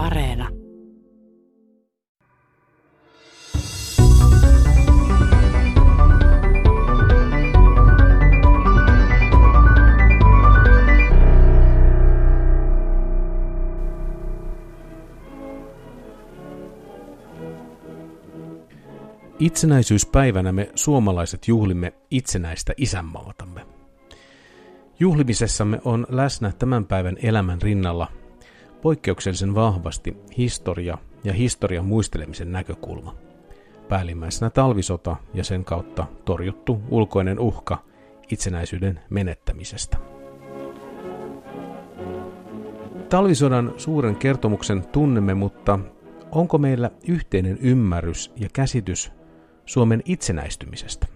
Areena. Itsenäisyyspäivänä me suomalaiset juhlimme itsenäistä isänmaatamme. Juhlimisessamme on läsnä tämän päivän elämän rinnalla poikkeuksellisen vahvasti historia ja historian muistelemisen näkökulma. Päällimmäisenä talvisota ja sen kautta torjuttu ulkoinen uhka itsenäisyyden menettämisestä. Talvisodan suuren kertomuksen tunnemme, mutta onko meillä yhteinen ymmärrys ja käsitys Suomen itsenäistymisestä,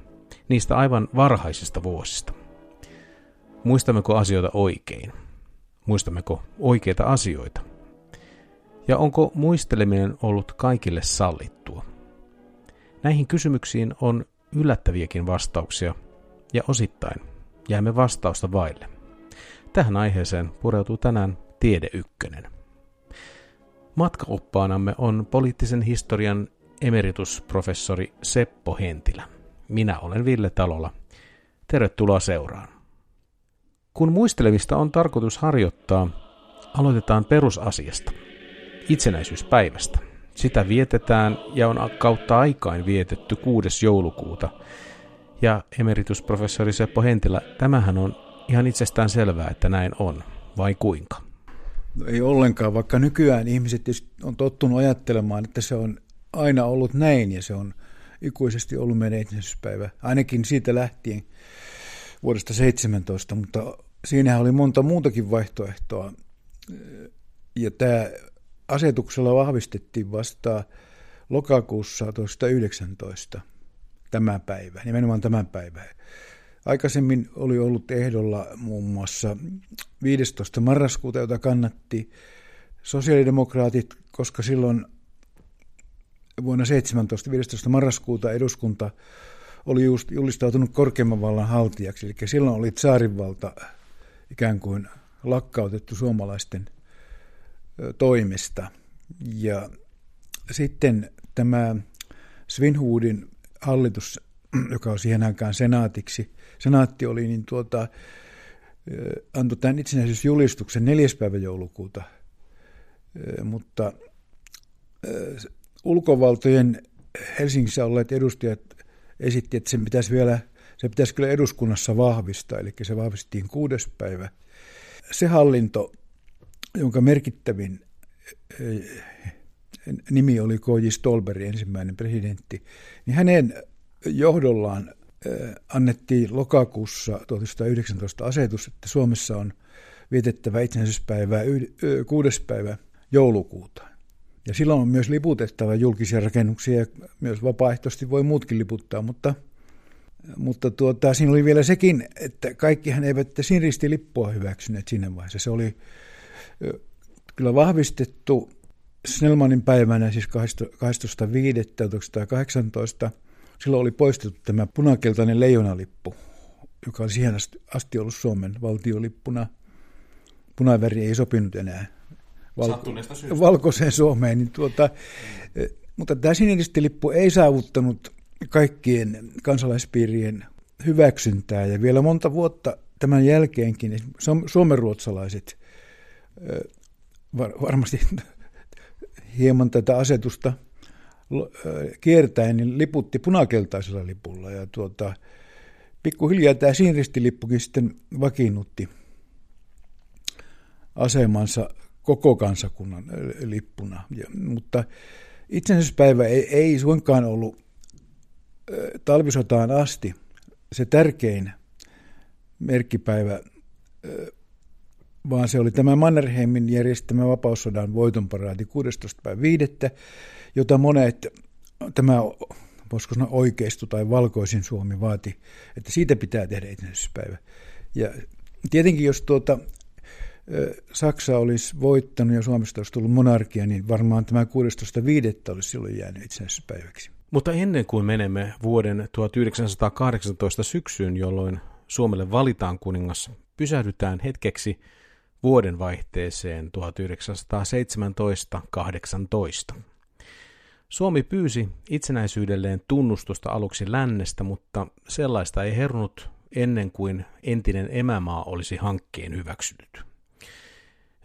niistä aivan varhaisista vuosista. Muistammeko asioita oikein? Muistammeko oikeita asioita? Ja onko muisteleminen ollut kaikille sallittua? Näihin kysymyksiin on yllättäviäkin vastauksia, ja osittain jäämme vastausta vaille. Tähän aiheeseen pureutuu tänään Tiede Ykkönen. Matkaoppaanamme on poliittisen historian emeritusprofessori Seppo Hentilä. Minä olen Ville Talola. Tervetuloa seuraan. Kun muistelemista on tarkoitus harjoittaa, aloitetaan perusasiasta, itsenäisyyspäivästä. Sitä vietetään ja on kautta aikain vietetty 6. joulukuuta. Ja emeritusprofessori Seppo Hentilä, tämähän on ihan itsestään selvää, että näin on, vai kuinka? No ei ollenkaan, vaikka nykyään ihmiset on tottunut ajattelemaan, että se on aina ollut näin ja se on ikuisesti ollut meidän itsenäisyyspäivä, ainakin siitä lähtien vuodesta 17, mutta siinähän oli monta muutakin vaihtoehtoa. Ja tämä asetuksella vahvistettiin vasta lokakuussa 1919 tämä päivä, nimenomaan tämä päivä. Aikaisemmin oli ollut ehdolla muun muassa 15. marraskuuta, jota kannatti sosiaalidemokraatit, koska silloin vuonna 17. 15. marraskuuta eduskunta oli just julistautunut korkeimman vallan haltijaksi, eli silloin oli tsaarinvalta ikään kuin lakkautettu suomalaisten toimesta. Ja sitten tämä Svinhuudin hallitus, joka on siihen aikaan senaatiksi, senaatti oli, niin tuota, antoi tämän itsenäisyysjulistuksen 4. päivä joulukuuta, mutta ulkovaltojen Helsingissä olleet edustajat esitti, että sen pitäisi vielä, se pitäisi kyllä eduskunnassa vahvistaa, eli se vahvistettiin kuudes päivä. Se hallinto, jonka merkittävin eh, nimi oli Koji Stolberg, ensimmäinen presidentti, niin hänen johdollaan eh, annettiin lokakuussa 1919 asetus, että Suomessa on vietettävä itsenäisyyspäivää kuudes päivä joulukuuta. Ja silloin on myös liputettava julkisia rakennuksia ja myös vapaaehtoisesti voi muutkin liputtaa, mutta, mutta tuota, siinä oli vielä sekin, että kaikkihan eivät siniristilippua hyväksyneet siinä vaiheessa. Se oli kyllä vahvistettu Snellmanin päivänä, siis 12.5.1918. Silloin oli poistettu tämä punakeltainen leijonalippu, joka oli siihen asti ollut Suomen valtiolippuna. Punaväri ei sopinut enää val- valkoiseen Suomeen. Niin tuota, mutta tämä sinistilippu ei saavuttanut kaikkien kansalaispiirien hyväksyntää ja vielä monta vuotta tämän jälkeenkin suomenruotsalaiset varmasti hieman tätä asetusta kiertäen niin liputti punakeltaisella lipulla ja tuota, pikkuhiljaa tämä sinistilippukin sitten vakiinnutti asemansa koko kansakunnan lippuna. Ja, mutta itsenäisyyspäivä ei, ei suinkaan ollut talvisotaan asti se tärkein merkkipäivä, vaan se oli tämä Mannerheimin järjestämä vapaussodan voitonparaati 16. päivä 5., jota monet, tämä voisiko sanoa oikeistu tai valkoisin Suomi vaati, että siitä pitää tehdä itsenäisyyspäivä. Ja tietenkin jos tuota Saksa olisi voittanut ja Suomesta olisi tullut monarkia, niin varmaan tämä 16.5. olisi silloin jäänyt itsenäisyyspäiväksi. Mutta ennen kuin menemme vuoden 1918 syksyyn, jolloin Suomelle valitaan kuningas, pysähdytään hetkeksi vuodenvaihteeseen 1917-18. Suomi pyysi itsenäisyydelleen tunnustusta aluksi lännestä, mutta sellaista ei herunut ennen kuin entinen emämaa olisi hankkeen hyväksynyt.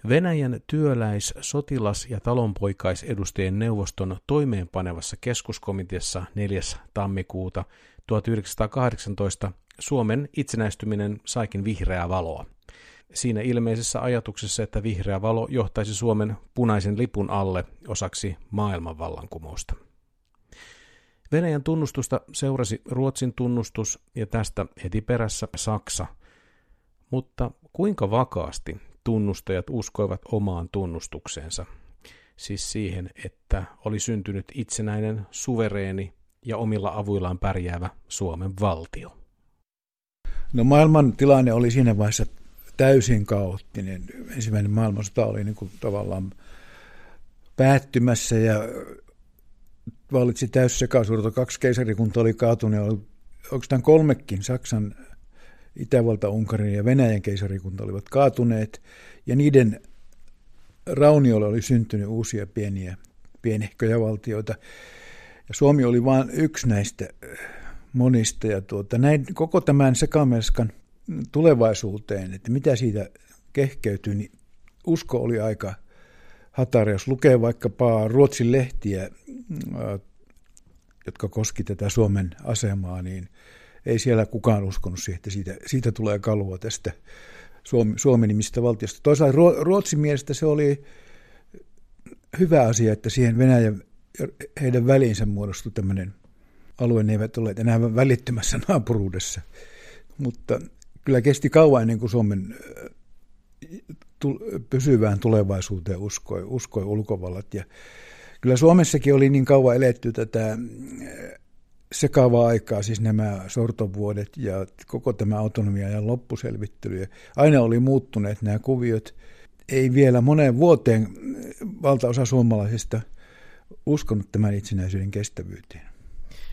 Venäjän työläis-, sotilas- ja talonpoikaisedustajien neuvoston toimeenpanevassa keskuskomiteassa 4. tammikuuta 1918 Suomen itsenäistyminen saikin vihreää valoa. Siinä ilmeisessä ajatuksessa, että vihreä valo johtaisi Suomen punaisen lipun alle osaksi maailmanvallankumousta. Venäjän tunnustusta seurasi Ruotsin tunnustus ja tästä heti perässä Saksa. Mutta kuinka vakaasti tunnustajat uskoivat omaan tunnustukseensa, siis siihen, että oli syntynyt itsenäinen, suvereeni ja omilla avuillaan pärjäävä Suomen valtio? No maailman tilanne oli siinä vaiheessa täysin kaoottinen. Ensimmäinen maailmansota oli niin kuin tavallaan päättymässä ja vallitsi täyssekaisuutta. Kaksi keisarikunta oli kaatunut oli oikeastaan kolmekin Saksan, Itävalta, Unkarin ja Venäjän keisarikunta olivat kaatuneet ja niiden raunioille oli syntynyt uusia pieniä, pienehköjä valtioita. Ja Suomi oli vain yksi näistä monista ja tuota, näin, koko tämän sekamelskan tulevaisuuteen, että mitä siitä kehkeytyy, niin usko oli aika hatara. Jos lukee vaikkapa Ruotsin lehtiä, jotka koski tätä Suomen asemaa, niin ei siellä kukaan uskonut siihen, että siitä, siitä tulee kalua tästä Suomi, Suomi-nimistä valtiosta. Toisaalta Ruotsin mielestä se oli hyvä asia, että siihen Venäjän heidän väliinsä muodostui tämmöinen alue, ne eivät ole enää välittömässä naapuruudessa. Mutta kyllä kesti kauan ennen kuin Suomen pysyvään tulevaisuuteen uskoi, uskoi ulkovallat. Ja kyllä Suomessakin oli niin kauan eletty tätä sekaavaa aikaa, siis nämä sortovuodet ja koko tämä autonomia ja loppuselvittely. Aina oli muuttuneet nämä kuviot. Ei vielä moneen vuoteen valtaosa suomalaisista uskonut tämän itsenäisyyden kestävyyteen.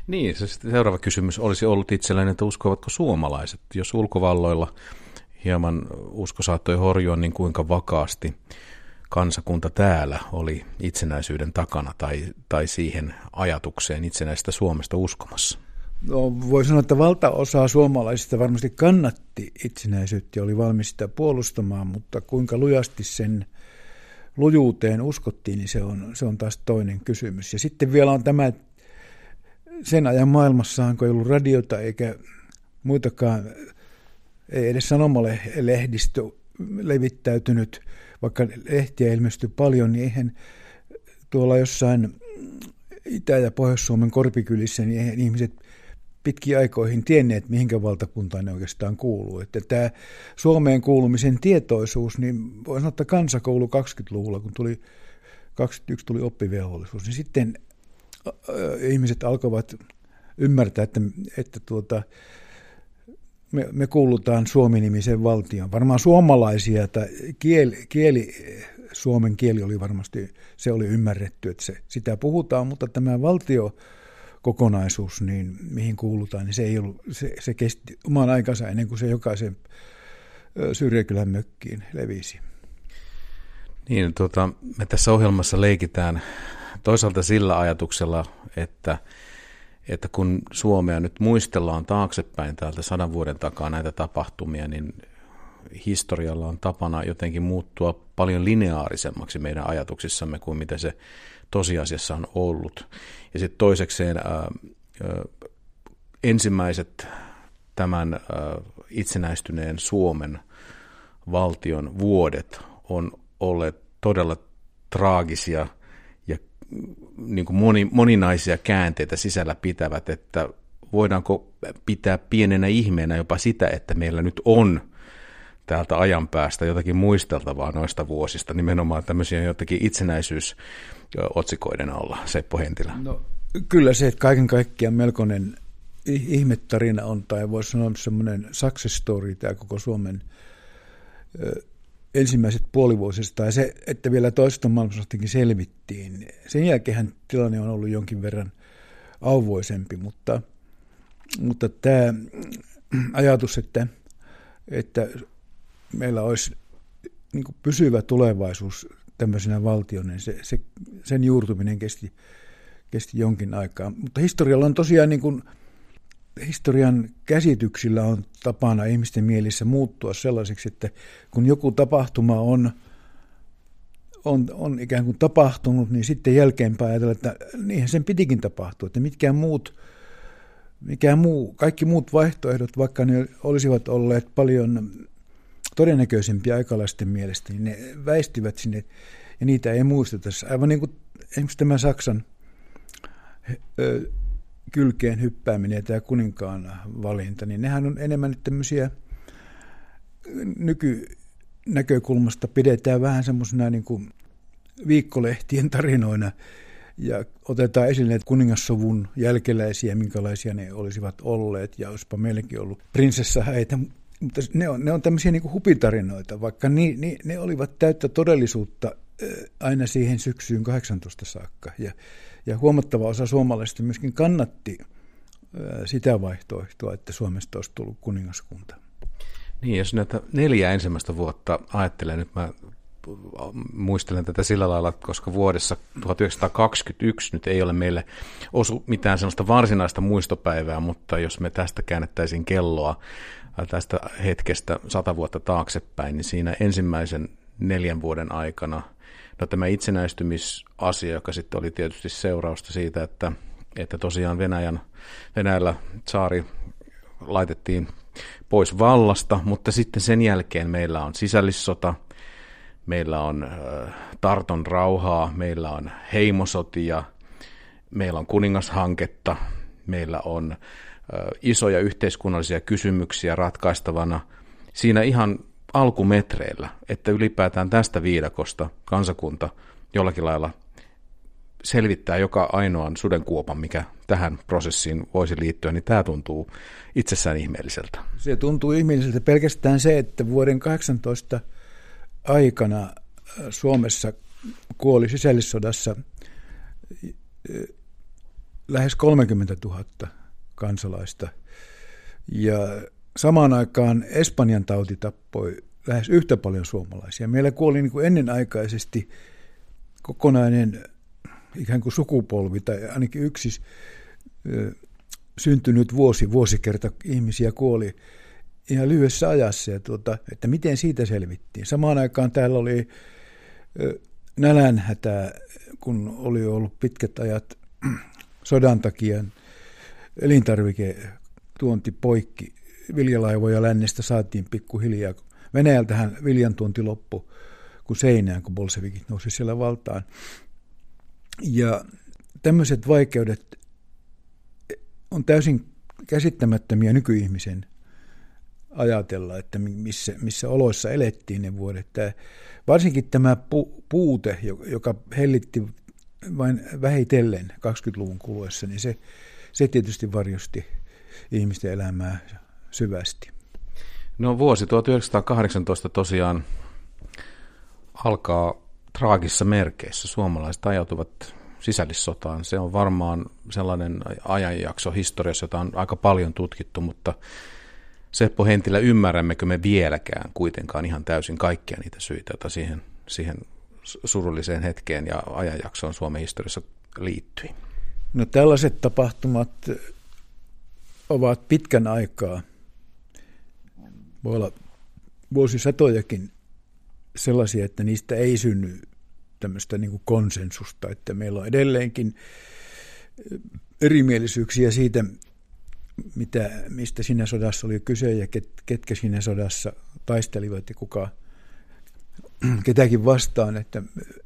Niin, se seuraava kysymys olisi ollut itselleen, että uskovatko suomalaiset, jos ulkovalloilla hieman usko saattoi horjua, niin kuinka vakaasti kansakunta täällä oli itsenäisyyden takana tai, tai siihen ajatukseen itsenäistä Suomesta uskomassa? No, voi sanoa, että valtaosa suomalaisista varmasti kannatti itsenäisyyttä ja oli valmis sitä puolustamaan, mutta kuinka lujasti sen lujuuteen uskottiin, niin se on, se on taas toinen kysymys. Ja sitten vielä on tämä, sen ajan maailmassa kun ei ollut radiota eikä muitakaan, ei edes sanomalehdistö levittäytynyt, vaikka lehtiä ilmestyi paljon, niin eihän tuolla jossain Itä- ja Pohjois-Suomen korpikylissä, niin eihän ihmiset pitkiä aikoihin tienneet, mihinkä valtakuntaan ne oikeastaan kuuluu. Että tämä Suomeen kuulumisen tietoisuus, niin voi sanoa, että kansakoulu 20-luvulla, kun tuli 21 tuli oppivelvollisuus, niin sitten ihmiset alkoivat ymmärtää, että, että tuota, me, me kuulutaan Suomi-nimiseen valtioon. Varmaan suomalaisia, tai kieli, kieli, suomen kieli oli varmasti, se oli ymmärretty, että se, sitä puhutaan, mutta tämä valtio kokonaisuus, niin mihin kuulutaan, niin se, ei ollut, se, se kesti oman aikansa ennen kuin se jokaisen syrjäkylän mökkiin levisi. Niin, tuota, me tässä ohjelmassa leikitään toisaalta sillä ajatuksella, että, että kun Suomea nyt muistellaan taaksepäin täältä sadan vuoden takaa näitä tapahtumia, niin historialla on tapana jotenkin muuttua paljon lineaarisemmaksi meidän ajatuksissamme kuin mitä se tosiasiassa on ollut. Ja sitten toisekseen ää, ää, ensimmäiset tämän ää, itsenäistyneen Suomen valtion vuodet on olleet todella traagisia niin kuin moni, moninaisia käänteitä sisällä pitävät, että voidaanko pitää pienenä ihmeenä jopa sitä, että meillä nyt on täältä ajan päästä jotakin muisteltavaa noista vuosista, nimenomaan tämmöisiä jotakin itsenäisyysotsikoiden alla, Seppo Hentilä? No, kyllä se, että kaiken kaikkiaan melkoinen ihmettarina on, tai voisi sanoa semmoinen success story, tämä koko Suomen ensimmäiset puolivuosista, ja se, että vielä toista maailmansotakin selvittiin. Sen jälkeen tilanne on ollut jonkin verran auvoisempi, mutta, mutta tämä ajatus, että, että meillä olisi niin pysyvä tulevaisuus tämmöisenä valtiona, niin se, se, sen juurtuminen kesti, kesti jonkin aikaa. Mutta historialla on tosiaan niin kuin, historian käsityksillä on tapana ihmisten mielissä muuttua sellaiseksi, että kun joku tapahtuma on, on, on ikään kuin tapahtunut, niin sitten jälkeenpäin ajatella, että niinhän sen pitikin tapahtua, että mitkään muut, mikä muu, kaikki muut vaihtoehdot, vaikka ne olisivat olleet paljon todennäköisempiä aikalaisten mielestä, niin ne väistivät sinne ja niitä ei muisteta. Aivan niin kuin esimerkiksi tämä Saksan kylkeen hyppääminen ja tämä kuninkaan valinta, niin nehän on enemmän nyt tämmöisiä nykynäkökulmasta pidetään vähän semmoisena niin kuin viikkolehtien tarinoina ja otetaan esille kuningassovun jälkeläisiä, minkälaisia ne olisivat olleet ja olisipa meilläkin ollut prinsessahäitä, mutta ne on, ne on tämmöisiä niin hupitarinoita, vaikka ni, ni, ne olivat täyttä todellisuutta aina siihen syksyyn 18 saakka. Ja, ja huomattava osa suomalaisista myöskin kannatti sitä vaihtoehtoa, että Suomesta olisi tullut kuningaskunta. Niin, jos näitä neljä ensimmäistä vuotta ajattelen, nyt mä muistelen tätä sillä lailla, koska vuodessa 1921 nyt ei ole meille osu mitään sellaista varsinaista muistopäivää, mutta jos me tästä käännettäisiin kelloa tästä hetkestä sata vuotta taaksepäin, niin siinä ensimmäisen neljän vuoden aikana – No tämä itsenäistymisasia, joka sitten oli tietysti seurausta siitä, että, että tosiaan Venäjän, Venäjällä saari laitettiin pois vallasta, mutta sitten sen jälkeen meillä on sisällissota, meillä on Tarton rauhaa, meillä on heimosotia, meillä on kuningashanketta, meillä on isoja yhteiskunnallisia kysymyksiä ratkaistavana. Siinä ihan alkumetreillä, että ylipäätään tästä viidakosta kansakunta jollakin lailla selvittää joka ainoan sudenkuopan, mikä tähän prosessiin voisi liittyä, niin tämä tuntuu itsessään ihmeelliseltä. Se tuntuu ihmeelliseltä pelkästään se, että vuoden 18 aikana äh, Suomessa kuoli sisällissodassa äh, lähes 30 000 kansalaista. Ja samaan aikaan Espanjan tauti tappoi lähes yhtä paljon suomalaisia. Meillä kuoli niin kuin ennenaikaisesti kokonainen ikään kuin sukupolvi tai ainakin yksi syntynyt vuosi, vuosikerta ihmisiä kuoli ihan lyhyessä ajassa, ja tuota, että miten siitä selvittiin. Samaan aikaan täällä oli nälänhätä, kun oli ollut pitkät ajat sodan takia elintarviketuonti poikki. Viljalaivoja lännestä saatiin pikkuhiljaa Venäjältähän viljan tuonti loppu kuin seinään, kun bolsevikit nousi siellä valtaan. Ja tämmöiset vaikeudet on täysin käsittämättömiä nykyihmisen ajatella, että missä, missä oloissa elettiin ne vuodet. Tämä, varsinkin tämä pu, puute, joka hellitti vain vähitellen 20-luvun kuluessa, niin se, se tietysti varjosti ihmisten elämää syvästi. No vuosi 1918 tosiaan alkaa traagissa merkeissä. Suomalaiset ajautuvat sisällissotaan. Se on varmaan sellainen ajanjakso historiassa, jota on aika paljon tutkittu, mutta Seppo Hentilä, ymmärrämmekö me vieläkään kuitenkaan ihan täysin kaikkia niitä syitä, joita siihen, siihen surulliseen hetkeen ja ajanjaksoon Suomen historiassa liittyi? No tällaiset tapahtumat ovat pitkän aikaa – voi olla vuosisatojakin sellaisia, että niistä ei synny tämmöistä niin konsensusta, että meillä on edelleenkin eh, erimielisyyksiä siitä, mitä, mistä siinä sodassa oli kyse ja ket, ketkä siinä sodassa taistelivat ja kuka ketäkin vastaan, että eh,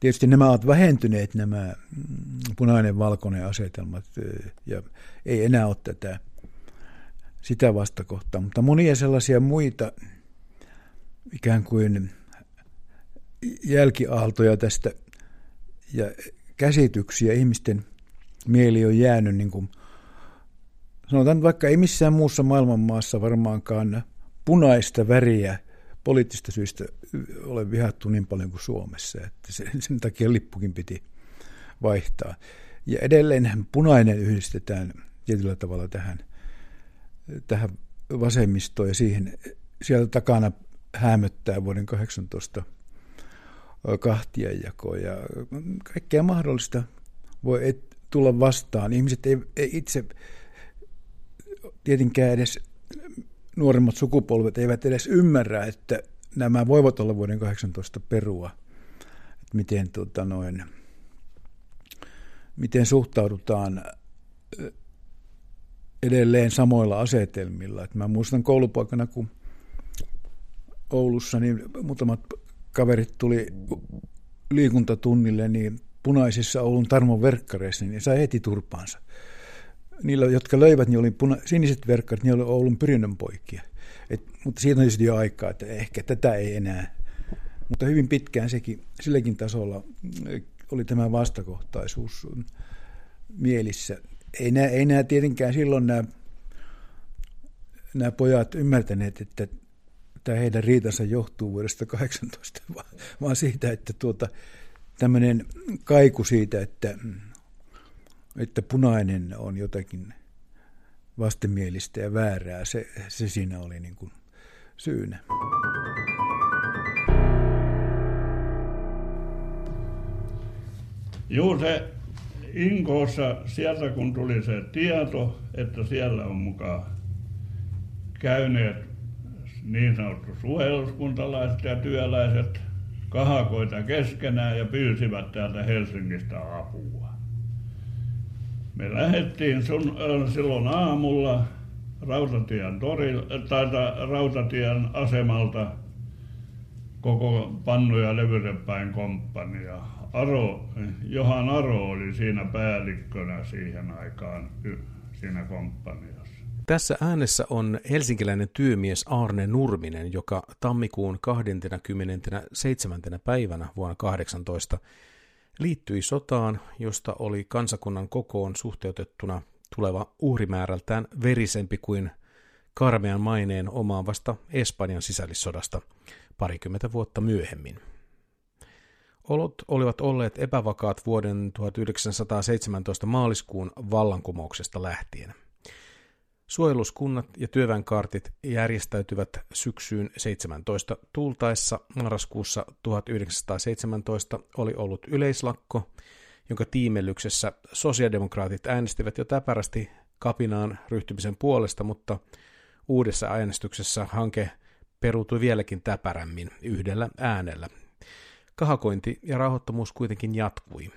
tietysti nämä ovat vähentyneet nämä mm, punainen-valkoinen asetelmat eh, ja ei enää ole tätä sitä vastakohtaa, mutta monia sellaisia muita ikään kuin jälkiaaltoja tästä ja käsityksiä ihmisten mieli on jäänyt niin kuin, sanotaan vaikka ei missään muussa maailman maassa varmaankaan punaista väriä poliittista syistä ole vihattu niin paljon kuin Suomessa, että sen, sen takia lippukin piti vaihtaa. Ja edelleen punainen yhdistetään tietyllä tavalla tähän tähän vasemmistoon ja siihen, siellä takana hämöttää vuoden 18 kahtiajakoa ja kaikkea mahdollista voi et, tulla vastaan. Ihmiset ei, ei itse tietenkään edes nuoremmat sukupolvet eivät edes ymmärrä, että nämä voivat olla vuoden 18 perua. Että miten, tuota, noin, miten suhtaudutaan edelleen samoilla asetelmilla. Että mä muistan koulupaikana, kun Oulussa niin muutamat kaverit tuli liikuntatunnille, niin punaisissa Oulun Tarmon verkkareissa, niin sai heti turpaansa. Niillä, jotka löivät, niin oli puna- siniset verkkarit, niin oli Oulun pyrinnön poikia. Et, mutta siitä on jo aikaa, että ehkä tätä ei enää. Mutta hyvin pitkään sekin, silläkin tasolla oli tämä vastakohtaisuus mielissä. Ei nämä, ei nämä tietenkään silloin nämä, nämä pojat ymmärtäneet, että tämä heidän riitansa johtuu vuodesta 18, vaan siitä, että tuota, tämmöinen kaiku siitä, että, että punainen on jotakin vastenmielistä ja väärää, se, se siinä oli niin kuin syynä. Joo, se Inkoossa, sieltä kun tuli se tieto, että siellä on mukaan käyneet niin sanottu suojeluskuntalaiset ja työläiset kahakoita keskenään ja pyysivät täältä Helsingistä apua. Me lähdettiin sun, silloin aamulla Rautatien, toril, tai Rautatien asemalta koko Pannu ja Levyrepäin komppania. Aro, Johan Aro oli siinä päällikkönä siihen aikaan siinä komppaniassa. Tässä äänessä on helsinkiläinen työmies Arne Nurminen, joka tammikuun 27. päivänä vuonna 18 liittyi sotaan, josta oli kansakunnan kokoon suhteutettuna tuleva uhrimäärältään verisempi kuin karmean maineen omaavasta Espanjan sisällissodasta parikymmentä vuotta myöhemmin. Olot olivat olleet epävakaat vuoden 1917 maaliskuun vallankumouksesta lähtien. Suojeluskunnat ja työväenkaartit järjestäytyvät syksyyn 17 tultaessa marraskuussa 1917 oli ollut yleislakko, jonka tiimellyksessä sosiaalidemokraatit äänestivät jo täpärästi kapinaan ryhtymisen puolesta, mutta uudessa äänestyksessä hanke peruutui vieläkin täpärämmin yhdellä äänellä. Kahakointi ja rauhoittomuus kuitenkin jatkui.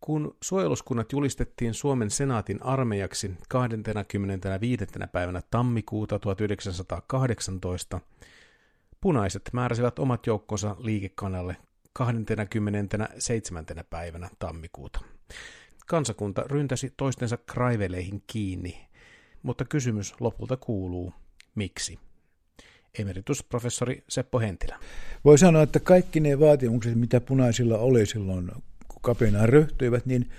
Kun suojeluskunnat julistettiin Suomen senaatin armeijaksi 25. päivänä tammikuuta 1918, punaiset määräsivät omat joukkonsa liikekanalle 27. päivänä tammikuuta. Kansakunta ryntäsi toistensa kraiveleihin kiinni, mutta kysymys lopulta kuuluu, miksi? Emeritusprofessori Seppo Hentilä. Voi sanoa, että kaikki ne vaatimukset, mitä punaisilla oli silloin kapinaan ryhtyivät, niin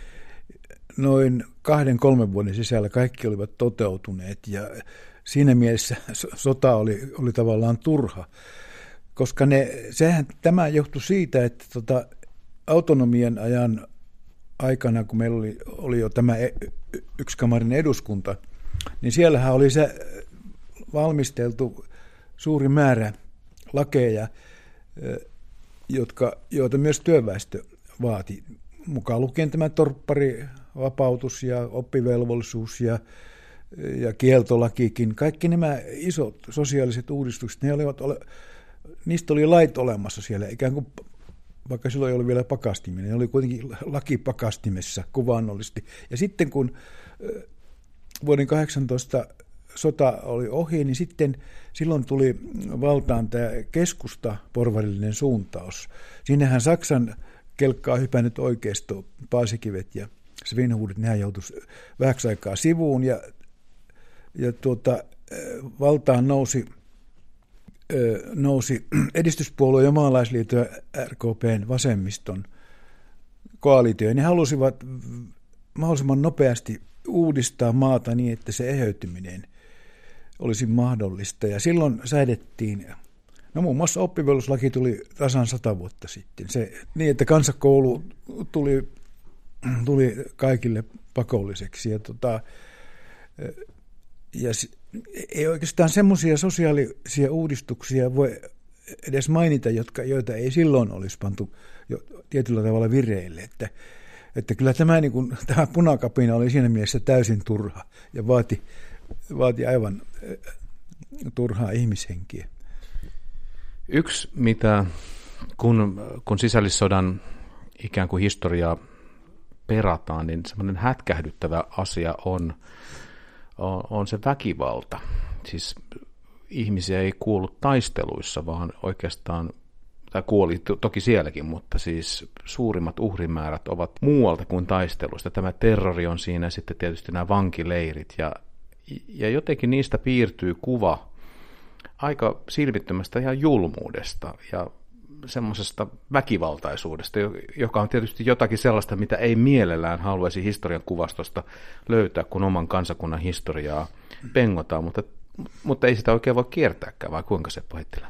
noin kahden, kolmen vuoden sisällä kaikki olivat toteutuneet ja siinä mielessä sota oli, oli tavallaan turha, koska ne, sehän, tämä johtui siitä, että tota, autonomian ajan aikana, kun meillä oli, oli jo tämä e, yksikammarin eduskunta, niin siellähän oli se valmisteltu suuri määrä lakeja, jotka, joita myös työväestö vaati, mukaan lukien tämä torpparivapautus ja oppivelvollisuus ja, ja kieltolakikin. Kaikki nämä isot sosiaaliset uudistukset, ne olivat ole, niistä oli lait olemassa siellä, ikään kuin vaikka silloin ei ollut vielä pakastiminen, ne oli kuitenkin laki pakastimessa kuvaannollisesti. Ja sitten kun vuoden 18 sota oli ohi, niin sitten silloin tuli valtaan tämä keskusta porvarillinen suuntaus. Siinähän Saksan kelkkaa hypännyt oikeisto, Paasikivet ja Svinhuudet, nehän joutuisi vähäksi aikaa sivuun ja, ja tuota, valtaan nousi, nousi edistyspuolue ja maalaisliitto ja RKPn vasemmiston koalitio. Ne halusivat mahdollisimman nopeasti uudistaa maata niin, että se eheytyminen olisi mahdollista. Ja silloin säädettiin No muun muassa oppivelvollisuuslaki tuli tasan sata vuotta sitten. Se, niin, että kansakoulu tuli, tuli kaikille pakolliseksi. Ja, tota, ja ei oikeastaan semmoisia sosiaalisia uudistuksia voi edes mainita, jotka, joita ei silloin olisi pantu jo tietyllä tavalla vireille. Että, että kyllä tämä, niin kuin, tämä punakapina oli siinä mielessä täysin turha ja vaati, vaati aivan turhaa ihmishenkiä. Yksi, mitä kun, kun sisällissodan ikään kuin historiaa perataan, niin semmoinen hätkähdyttävä asia on, on, on se väkivalta. Siis ihmisiä ei kuollut taisteluissa, vaan oikeastaan, tai kuoli toki sielläkin, mutta siis suurimmat uhrimäärät ovat muualta kuin taisteluista. Tämä terrori on siinä sitten tietysti nämä vankileirit, ja, ja jotenkin niistä piirtyy kuva aika silmittömästä ihan julmuudesta ja semmoisesta väkivaltaisuudesta, joka on tietysti jotakin sellaista, mitä ei mielellään haluaisi historian kuvastosta löytää, kun oman kansakunnan historiaa pengotaan, mutta, mutta ei sitä oikein voi kiertääkään, vai kuinka se Heittilä?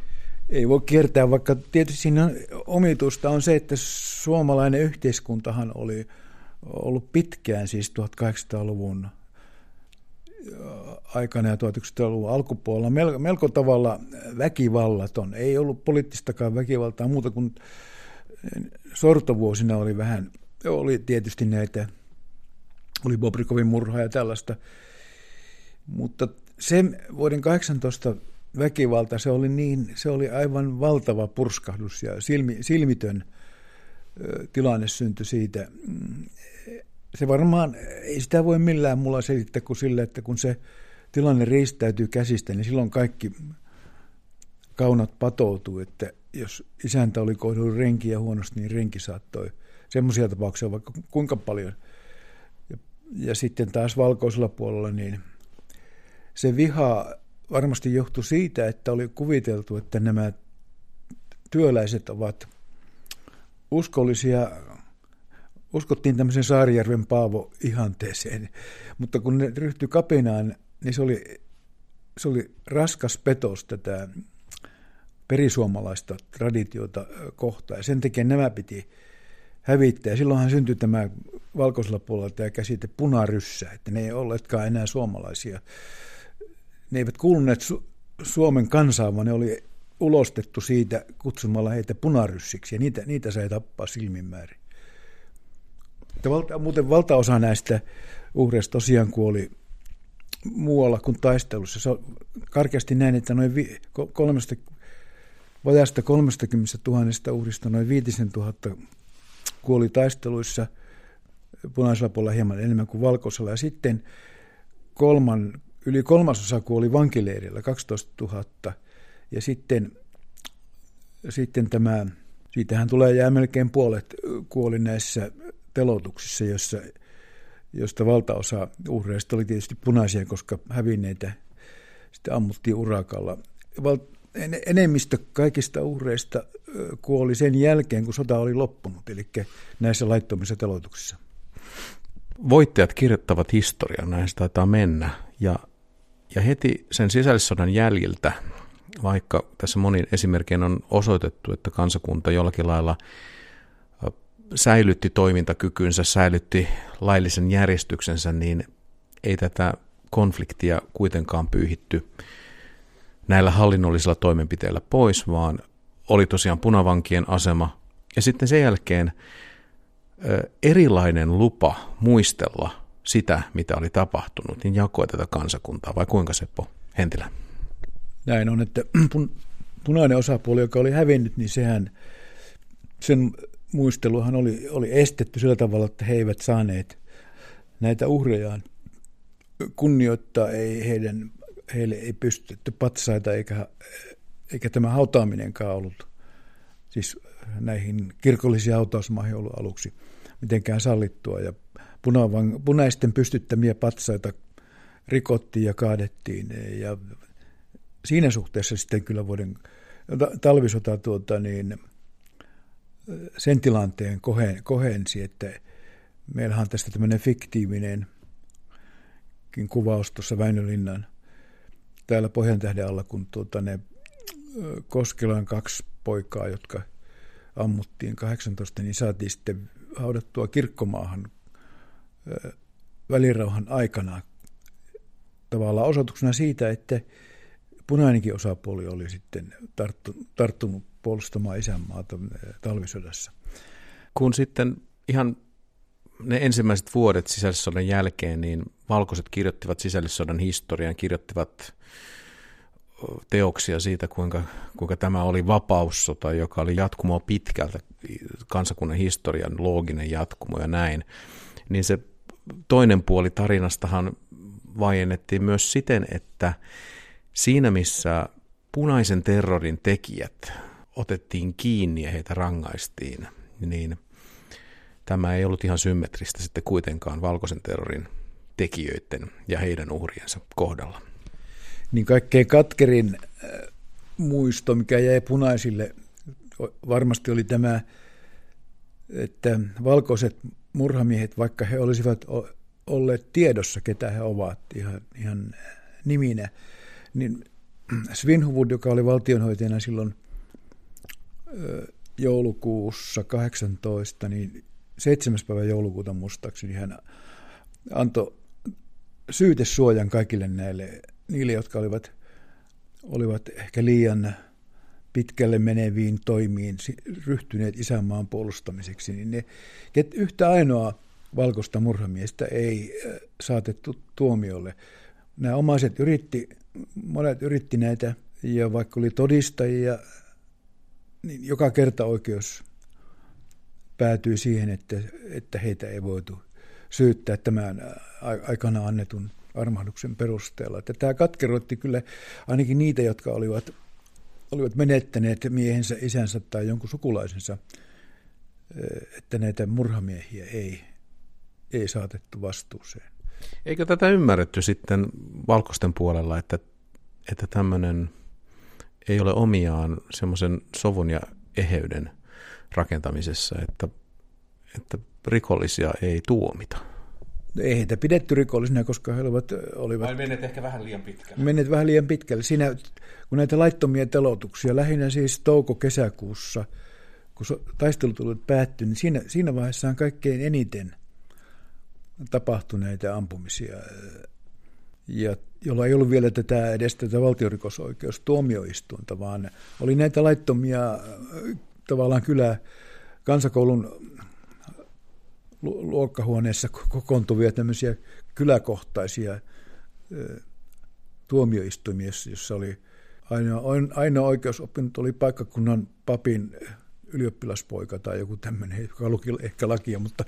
Ei voi kiertää, vaikka tietysti siinä omitusta on se, että suomalainen yhteiskuntahan oli ollut pitkään, siis 1800-luvun aikana ja 1900-luvun alkupuolella melko, melko tavalla väkivallaton. Ei ollut poliittistakaan väkivaltaa muuta kuin sortovuosina oli vähän, oli tietysti näitä, oli Bobrikovin murha ja tällaista, mutta sen vuoden 18 väkivalta, se oli, niin, se oli aivan valtava purskahdus ja silmi, silmitön tilanne syntyi siitä se varmaan, ei sitä voi millään mulla selittää kuin sille, että kun se tilanne riistäytyy käsistä, niin silloin kaikki kaunat patoutuu, että jos isäntä oli kohdellut renkiä huonosti, niin renki saattoi semmoisia tapauksia vaikka kuinka paljon. Ja, ja sitten taas valkoisella puolella, niin se viha varmasti johtui siitä, että oli kuviteltu, että nämä työläiset ovat uskollisia uskottiin tämmöisen Saarijärven Paavo ihanteeseen, mutta kun ne ryhtyi kapinaan, niin se oli, se oli raskas petos tätä perisuomalaista traditiota kohtaan. Ja sen takia nämä piti hävittää. Silloinhan syntyi tämä valkoisella puolella tämä käsite punaryssä, että ne ei olleetkaan enää suomalaisia. Ne eivät kuuluneet Su- Suomen kansaan, vaan ne oli ulostettu siitä kutsumalla heitä punaryssiksi, ja niitä, niitä sai tappaa silminmäärin. Valta, muuten valtaosa näistä uhreista tosiaan kuoli muualla kuin taistelussa. Se on karkeasti näin, että noin vi, kolmesta, vajasta 30 000 uhrista noin 5 000 kuoli taisteluissa, punaisella puolella hieman enemmän kuin valkoisella. Ja sitten kolman, yli kolmasosa kuoli vankileirillä, 12 000. Ja sitten, sitten tämä, siitähän tulee jää melkein puolet kuoli näissä telotuksissa, jossa, josta valtaosa uhreista oli tietysti punaisia, koska hävinneitä sitten ammuttiin urakalla. Val, enemmistö kaikista uhreista kuoli sen jälkeen, kun sota oli loppunut, eli näissä laittomissa teloituksissa. Voittajat kirjoittavat historian, näin taitaa mennä. Ja, ja heti sen sisällissodan jäljiltä, vaikka tässä monin esimerkkein on osoitettu, että kansakunta jollakin lailla – säilytti toimintakykynsä, säilytti laillisen järjestyksensä, niin ei tätä konfliktia kuitenkaan pyyhitty näillä hallinnollisilla toimenpiteillä pois, vaan oli tosiaan punavankien asema. Ja sitten sen jälkeen erilainen lupa muistella sitä, mitä oli tapahtunut, niin jakoi tätä kansakuntaa, vai kuinka Seppo Hentilä? Näin on, että punainen osapuoli, joka oli hävinnyt, niin sehän sen muisteluhan oli, oli estetty sillä tavalla, että he eivät saaneet näitä uhrejaan kunnioittaa, ei heidän, heille ei pystytty patsaita eikä, eikä tämä hautaaminenkaan ollut, siis näihin kirkollisiin hautausmaihin ollut aluksi mitenkään sallittua. Ja punavan, punaisten pystyttämiä patsaita rikottiin ja kaadettiin. Ja siinä suhteessa sitten kyllä vuoden talvisota tuota, niin, sen tilanteen kohen, kohensi, että meillähän on tästä tämmöinen fiktiivinen kuvaus tuossa Väinölinnan täällä Pohjantähden alla, kun tuota ne Koskelan kaksi poikaa, jotka ammuttiin 18, niin saatiin sitten haudattua kirkkomaahan välirauhan aikana tavallaan osoituksena siitä, että punainenkin osapuoli oli sitten tarttu, tarttunut puolustamaan isänmaata talvisodassa. Kun sitten ihan ne ensimmäiset vuodet sisällissodan jälkeen, niin valkoiset kirjoittivat sisällissodan historian, kirjoittivat teoksia siitä, kuinka, kuinka tämä oli vapaussota, joka oli jatkumoa pitkältä kansakunnan historian looginen jatkumo ja näin, niin se toinen puoli tarinastahan vaiennettiin myös siten, että siinä missä punaisen terrorin tekijät otettiin kiinni ja heitä rangaistiin, niin tämä ei ollut ihan symmetristä sitten kuitenkaan valkoisen terrorin tekijöiden ja heidän uhriensa kohdalla. Niin kaikkein katkerin äh, muisto, mikä jäi punaisille, varmasti oli tämä, että valkoiset murhamiehet, vaikka he olisivat olleet tiedossa, ketä he ovat ihan, ihan niminä, niin Svinhuvud, joka oli valtionhoitajana silloin joulukuussa 18, niin 7. päivä joulukuuta muistaakseni hän antoi syytesuojan kaikille näille, niille, jotka olivat, olivat ehkä liian pitkälle meneviin toimiin ryhtyneet isänmaan puolustamiseksi, niin ne, yhtä ainoa valkoista murhamiestä ei saatettu tuomiolle. Nämä omaiset yritti, monet yritti näitä, ja vaikka oli todistajia, niin joka kerta oikeus päätyi siihen, että, että heitä ei voitu syyttää tämän aikana annetun armahduksen perusteella. Että tämä katkeroitti kyllä ainakin niitä, jotka olivat, olivat menettäneet miehensä, isänsä tai jonkun sukulaisensa, että näitä murhamiehiä ei, ei saatettu vastuuseen. Eikö tätä ymmärretty sitten valkoisten puolella, että, että tämmöinen ei ole omiaan semmoisen sovun ja eheyden rakentamisessa, että, että rikollisia ei tuomita? Ei heitä pidetty rikollisina, koska he olivat... olivat Vai menneet ehkä vähän liian pitkälle? Menneet vähän liian pitkälle. Siinä, kun näitä laittomia telotuksia, lähinnä siis touko-kesäkuussa, kun taistelut olivat päättyneet, niin siinä, siinä vaiheessa on kaikkein eniten tapahtuneita ampumisia, ja jolla ei ollut vielä tätä edes tätä valtiorikosoikeustuomioistuinta, vaan oli näitä laittomia tavallaan kyllä kansakoulun luokkahuoneessa kokoontuvia tämmöisiä kyläkohtaisia tuomioistuimia, jossa oli ainoa, ainoa oikeusoppinut oli paikkakunnan papin ylioppilaspoika tai joku tämmöinen, joka luki ehkä lakia, mutta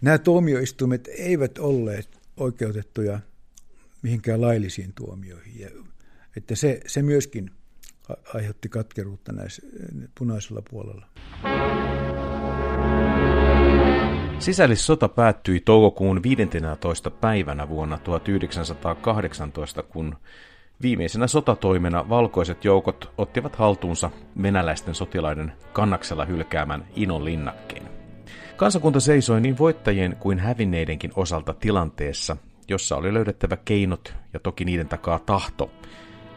nämä tuomioistuimet eivät olleet oikeutettuja mihinkään laillisiin tuomioihin. Ja, että se, se myöskin aiheutti katkeruutta näissä punaisella puolella. Sisällissota päättyi toukokuun 15. päivänä vuonna 1918, kun Viimeisenä sotatoimena valkoiset joukot ottivat haltuunsa venäläisten sotilaiden kannaksella hylkäämän Inon linnakkeen. Kansakunta seisoi niin voittajien kuin hävinneidenkin osalta tilanteessa, jossa oli löydettävä keinot ja toki niiden takaa tahto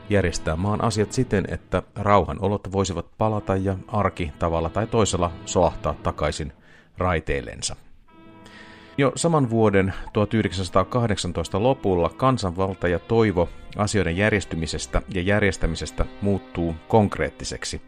järjestää maan asiat siten, että rauhan olot voisivat palata ja arki tavalla tai toisella soahtaa takaisin raiteillensa. Jo saman vuoden 1918 lopulla kansanvalta ja toivo asioiden järjestymisestä ja järjestämisestä muuttuu konkreettiseksi.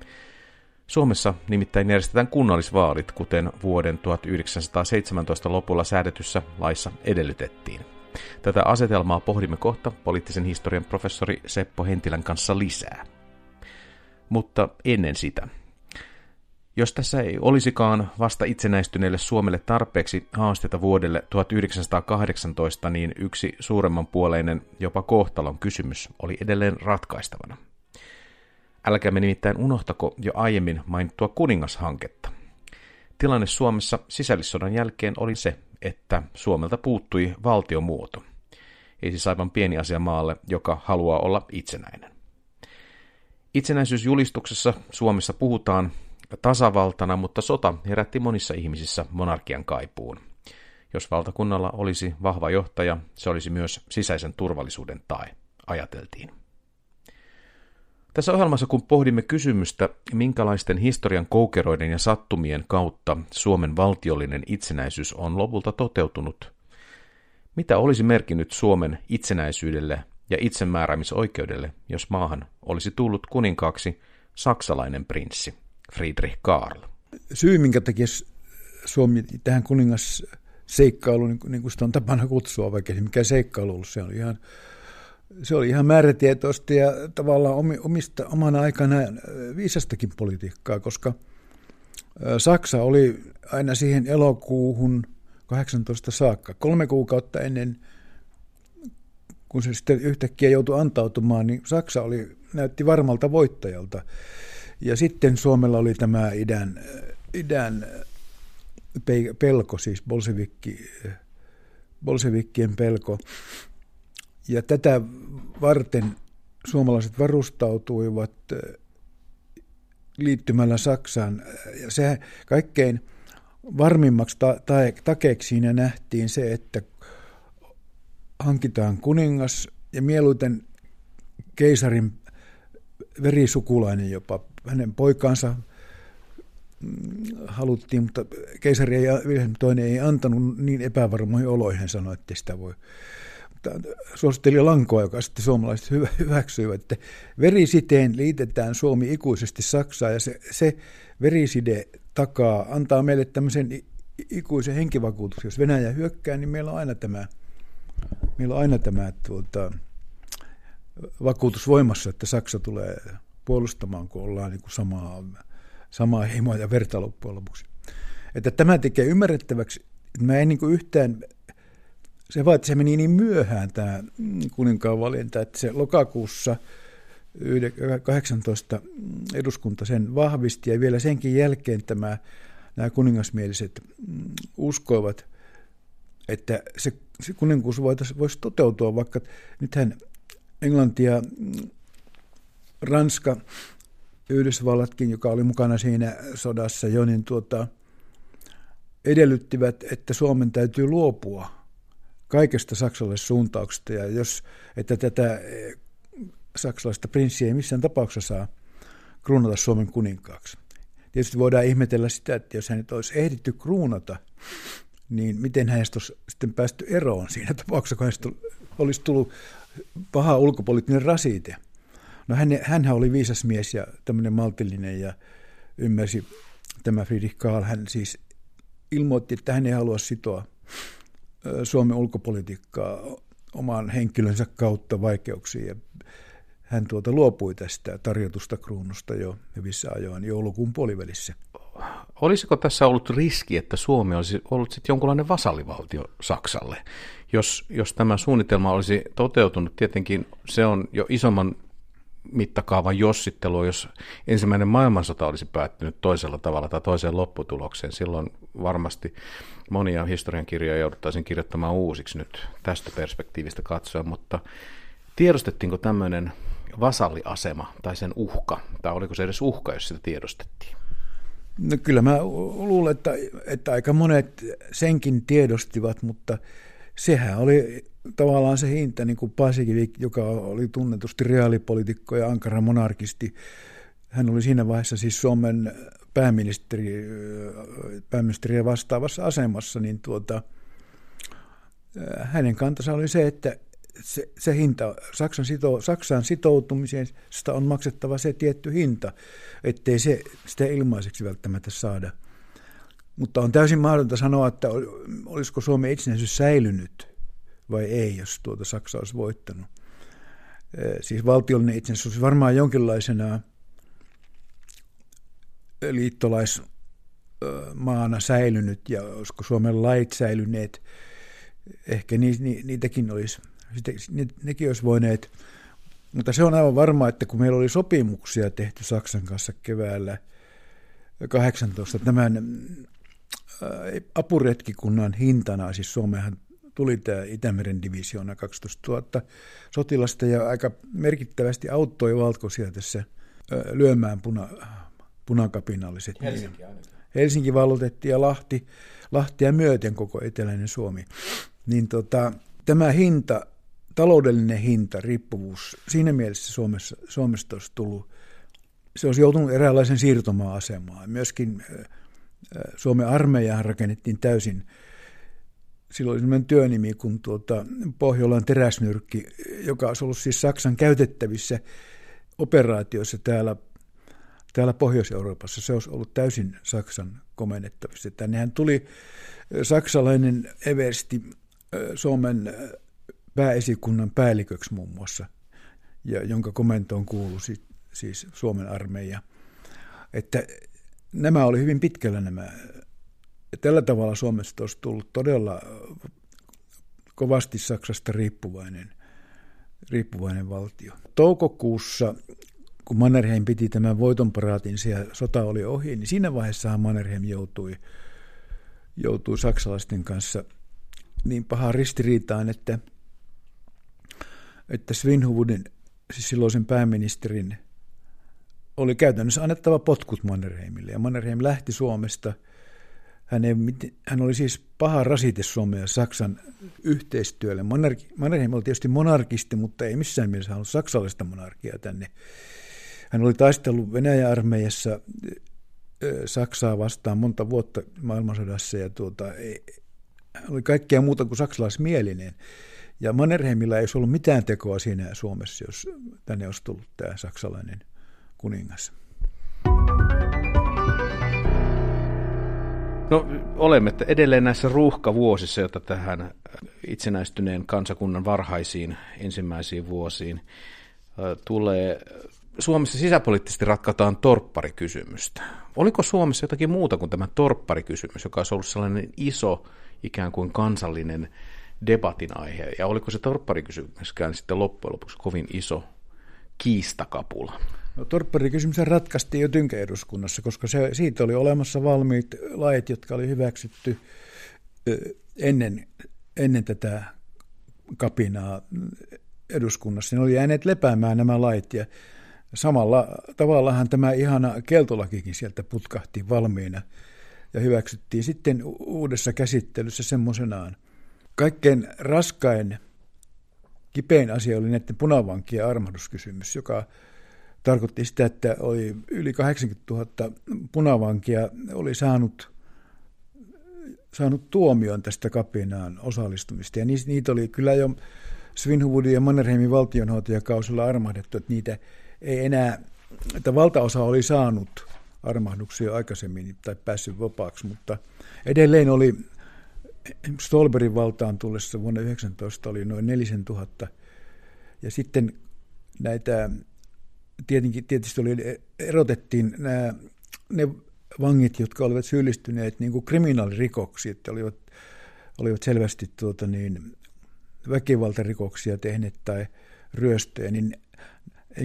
Suomessa nimittäin järjestetään kunnallisvaalit, kuten vuoden 1917 lopulla säädetyssä laissa edellytettiin. Tätä asetelmaa pohdimme kohta poliittisen historian professori Seppo Hentilän kanssa lisää. Mutta ennen sitä – jos tässä ei olisikaan vasta itsenäistyneelle Suomelle tarpeeksi haasteita vuodelle 1918, niin yksi suuremman puoleinen, jopa kohtalon kysymys oli edelleen ratkaistavana. Älkäämme nimittäin unohtako jo aiemmin mainittua kuningashanketta. Tilanne Suomessa sisällissodan jälkeen oli se, että Suomelta puuttui valtiomuoto. Ei siis aivan pieni asia maalle, joka haluaa olla itsenäinen. Itsenäisyysjulistuksessa Suomessa puhutaan tasavaltana, mutta sota herätti monissa ihmisissä monarkian kaipuun. Jos valtakunnalla olisi vahva johtaja, se olisi myös sisäisen turvallisuuden tae, ajateltiin. Tässä ohjelmassa, kun pohdimme kysymystä, minkälaisten historian koukeroiden ja sattumien kautta Suomen valtiollinen itsenäisyys on lopulta toteutunut, mitä olisi merkinnyt Suomen itsenäisyydelle ja itsemääräämisoikeudelle, jos maahan olisi tullut kuninkaaksi saksalainen prinssi Friedrich Karl. Syy, minkä takia Suomi tähän kuningasseikkailuun, niin, niin kuin sitä on tapana kutsua, vaikka mikä seikkailu ollut, se oli ihan, se oli ihan määrätietoista ja tavallaan omista, omana aikana viisastakin politiikkaa, koska Saksa oli aina siihen elokuuhun 18 saakka, kolme kuukautta ennen kun se sitten yhtäkkiä joutui antautumaan, niin Saksa oli, näytti varmalta voittajalta. Ja sitten Suomella oli tämä idän, idän pelko, siis bolsevikki, bolsevikkien pelko. Ja tätä varten suomalaiset varustautuivat liittymällä Saksaan. Ja se kaikkein varmimmaksi ta- ta- takeeksi siinä nähtiin se, että hankitaan kuningas ja mieluiten keisarin verisukulainen jopa. Hänen poikansa mm, haluttiin, mutta keisari ei, toinen ei antanut niin epävarmoihin oloihin, hän sanoi, että sitä voi. Suositteli lankoa, joka sitten suomalaiset hyväksyivät, että verisiteen liitetään Suomi ikuisesti Saksaan ja se, se veriside takaa, antaa meille tämmöisen ikuisen henkivakuutuksen. Jos Venäjä hyökkää, niin meillä on aina tämä – meillä on aina tämä tuota, vakuutus voimassa, että Saksa tulee puolustamaan, kun ollaan niin kuin samaa, samaa heimoa ja verta loppujen lopuksi. Että tämä tekee ymmärrettäväksi, että mä en niin yhtään, se vaan, että se meni niin myöhään tämä kuninkaan valinta, että se lokakuussa 18 eduskunta sen vahvisti ja vielä senkin jälkeen tämä, nämä kuningasmieliset uskoivat, että se se kuninkuus voisi toteutua, vaikka nythän Englanti ja Ranska, Yhdysvallatkin, joka oli mukana siinä sodassa jo, niin tuota, edellyttivät, että Suomen täytyy luopua kaikesta saksalaisesta suuntauksesta, ja jos, että tätä eh, saksalaista prinssiä ei missään tapauksessa saa kruunata Suomen kuninkaaksi. Tietysti voidaan ihmetellä sitä, että jos hänet olisi ehditty kruunata, niin miten hänestä olisi sitten päästy eroon siinä tapauksessa, kun hänestä olisi tullut paha ulkopoliittinen rasite. No hän, hänhän oli viisas mies ja tämmöinen maltillinen ja ymmärsi tämä Friedrich Karl. Hän siis ilmoitti, että hän ei halua sitoa Suomen ulkopolitiikkaa oman henkilönsä kautta vaikeuksiin. Ja hän tuota luopui tästä tarjotusta kruunusta jo hyvissä ajoin joulukuun puolivälissä. Olisiko tässä ollut riski, että Suomi olisi ollut sitten jonkunlainen vasallivaltio Saksalle? Jos, jos tämä suunnitelma olisi toteutunut, tietenkin se on jo isomman mittakaavan jossittelu, jos ensimmäinen maailmansota olisi päättynyt toisella tavalla tai toiseen lopputulokseen. Silloin varmasti monia historiankirjoja jouduttaisiin kirjoittamaan uusiksi nyt tästä perspektiivistä katsoa, mutta tiedostettiinko tämmöinen vasalliasema tai sen uhka, tai oliko se edes uhka, jos sitä tiedostettiin? No kyllä mä luulen, että, että aika monet senkin tiedostivat, mutta sehän oli tavallaan se hinta, niin kuin Paasikivi, joka oli tunnetusti reaalipolitiikko ja ankara monarkisti. Hän oli siinä vaiheessa siis Suomen pääministeri, pääministeriä vastaavassa asemassa, niin tuota, hänen kantansa oli se, että se, se hinta, Saksan sito, Saksaan sitoutumisesta on maksettava se tietty hinta, ettei se sitä ilmaiseksi välttämättä saada. Mutta on täysin mahdotonta sanoa, että olisiko Suomen itsenäisyys säilynyt vai ei, jos tuota Saksa olisi voittanut. Siis valtiollinen itsenäisyys varmaan jonkinlaisena liittolaismaana säilynyt ja olisiko Suomen lait säilyneet. Ehkä niitäkin olisi ne, nekin olisi voineet, mutta se on aivan varma, että kun meillä oli sopimuksia tehty Saksan kanssa keväällä 18, tämän äh, apuretkikunnan hintana, siis Suomehan tuli tämä Itämeren divisioona 12 000 sotilasta ja aika merkittävästi auttoi valkoisia tässä äh, lyömään puna, punakapinalliset. Helsinki, Helsinki vallotettiin ja Lahti, Lahtia myöten koko eteläinen Suomi. Niin tota, tämä hinta taloudellinen hinta, riippuvuus, siinä mielessä Suomessa, Suomesta olisi tullut, se olisi joutunut eräänlaisen siirtomaa-asemaan. Myöskin Suomen armeija rakennettiin täysin silloin oli sellainen työnimi kuin tuota Pohjolan teräsnyrkki, joka olisi ollut siis Saksan käytettävissä operaatioissa täällä, täällä Pohjois-Euroopassa. Se olisi ollut täysin Saksan komennettavissa. Tännehän tuli saksalainen eversti Suomen pääesikunnan päälliköksi muun muassa, ja jonka komentoon kuului siis Suomen armeija. Että nämä oli hyvin pitkällä nämä. Tällä tavalla Suomesta olisi tullut todella kovasti Saksasta riippuvainen, riippuvainen valtio. Toukokuussa, kun Mannerheim piti tämän voitonparaatin ja sota oli ohi, niin siinä vaiheessa Mannerheim joutui, joutui saksalaisten kanssa niin pahaan ristiriitaan, että, että Svinhuvudin, siis silloisen pääministerin – oli käytännössä annettava potkut Mannerheimille. Ja Mannerheim lähti Suomesta. Hän, ei, hän oli siis paha rasite Suomen ja Saksan yhteistyölle. Mannerheim oli tietysti monarkisti, mutta ei missään mielessä halunnut saksalaista monarkiaa tänne. Hän oli taistellut Venäjän armeijassa Saksaa vastaan monta vuotta maailmansodassa ja tuota, ei, oli kaikkea muuta kuin saksalaismielinen. Ja Mannerheimilla ei olisi ollut mitään tekoa siinä Suomessa, jos tänne olisi tullut tämä saksalainen kuningas. No olemme edelleen näissä ruuhkavuosissa, joita tähän itsenäistyneen kansakunnan varhaisiin ensimmäisiin vuosiin tulee. Suomessa sisäpoliittisesti ratkataan torpparikysymystä. Oliko Suomessa jotakin muuta kuin tämä torpparikysymys, joka olisi ollut sellainen iso ikään kuin kansallinen debatin aihe, ja oliko se torpparikysymyskään sitten loppujen lopuksi kovin iso kiistakapula? No, torpparikysymys ratkaistiin jo tynkäeduskunnassa, koska se, siitä oli olemassa valmiit lait, jotka oli hyväksytty ennen, ennen tätä kapinaa eduskunnassa. Ne oli jääneet lepäämään nämä lait ja samalla tavallahan tämä ihana keltolakikin sieltä putkahti valmiina ja hyväksyttiin sitten uudessa käsittelyssä semmoisenaan. Kaikkein raskain, kipein asia oli näiden punavankien armahduskysymys, joka tarkoitti sitä, että oli yli 80 000 punavankia oli saanut, saanut tuomion tästä kapinaan osallistumista. Ja niitä oli kyllä jo Svinhuvudin ja Mannerheimin valtionhoitajakausilla armahdettu, että niitä ei enää, että valtaosa oli saanut armahduksia aikaisemmin tai päässyt vapaaksi, mutta edelleen oli Stolberin valtaan tullessa vuonna 19 oli noin 4000 ja sitten näitä tietenkin, tietysti oli, erotettiin nämä, ne vangit, jotka olivat syyllistyneet niin kuin kriminaalirikoksiin, että olivat, olivat selvästi tuota niin, väkivaltarikoksia tehneet tai ryöstöjä, niin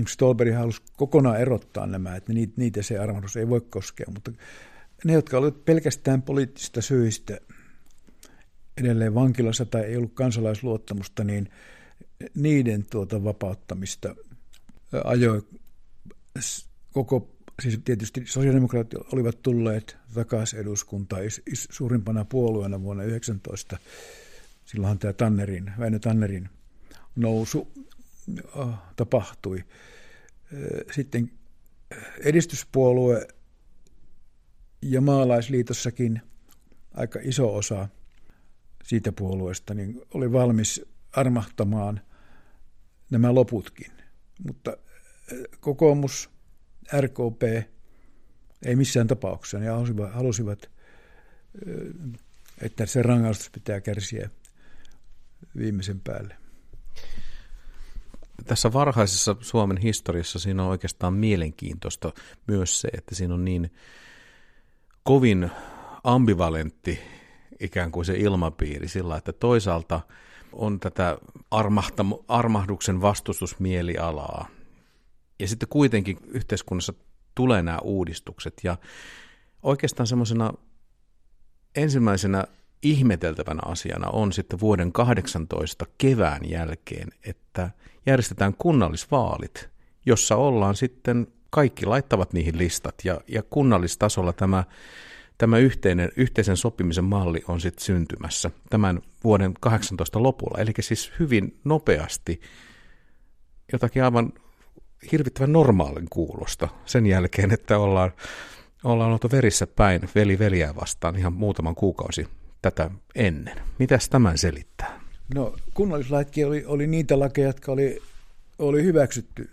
Stolberg halusi kokonaan erottaa nämä, että niitä, niitä se armahdus ei voi koskea, mutta ne, jotka olivat pelkästään poliittisista syistä edelleen vankilassa tai ei ollut kansalaisluottamusta, niin niiden tuota vapauttamista ajoi koko, siis tietysti sosiaalidemokraatit olivat tulleet takaisin eduskuntaan suurimpana puolueena vuonna 19. Silloinhan tämä Tannerin, Väinö Tannerin nousu tapahtui. Äh, sitten edistyspuolue ja maalaisliitossakin aika iso osa siitä puolueesta niin oli valmis armahtamaan nämä loputkin. Mutta kokoomus, RKP ei missään tapauksessa. Ne halusivat, että se rangaistus pitää kärsiä viimeisen päälle. Tässä varhaisessa Suomen historiassa siinä on oikeastaan mielenkiintoista myös se, että siinä on niin kovin ambivalentti ikään kuin se ilmapiiri sillä, että toisaalta on tätä armahduksen vastustusmielialaa, ja sitten kuitenkin yhteiskunnassa tulee nämä uudistukset. Ja oikeastaan semmoisena ensimmäisenä ihmeteltävänä asiana on sitten vuoden 18 kevään jälkeen, että järjestetään kunnallisvaalit, jossa ollaan sitten, kaikki laittavat niihin listat ja, ja kunnallistasolla tämä, tämä yhteinen, yhteisen sopimisen malli on sitten syntymässä tämän vuoden 18 lopulla, eli siis hyvin nopeasti jotakin aivan hirvittävän normaalin kuulosta sen jälkeen, että ollaan, ollaan oltu verissä päin veli veliä vastaan ihan muutaman kuukausi tätä ennen. Mitäs tämän selittää? No kunnallislaitkin oli, oli niitä lakeja, jotka oli, oli hyväksytty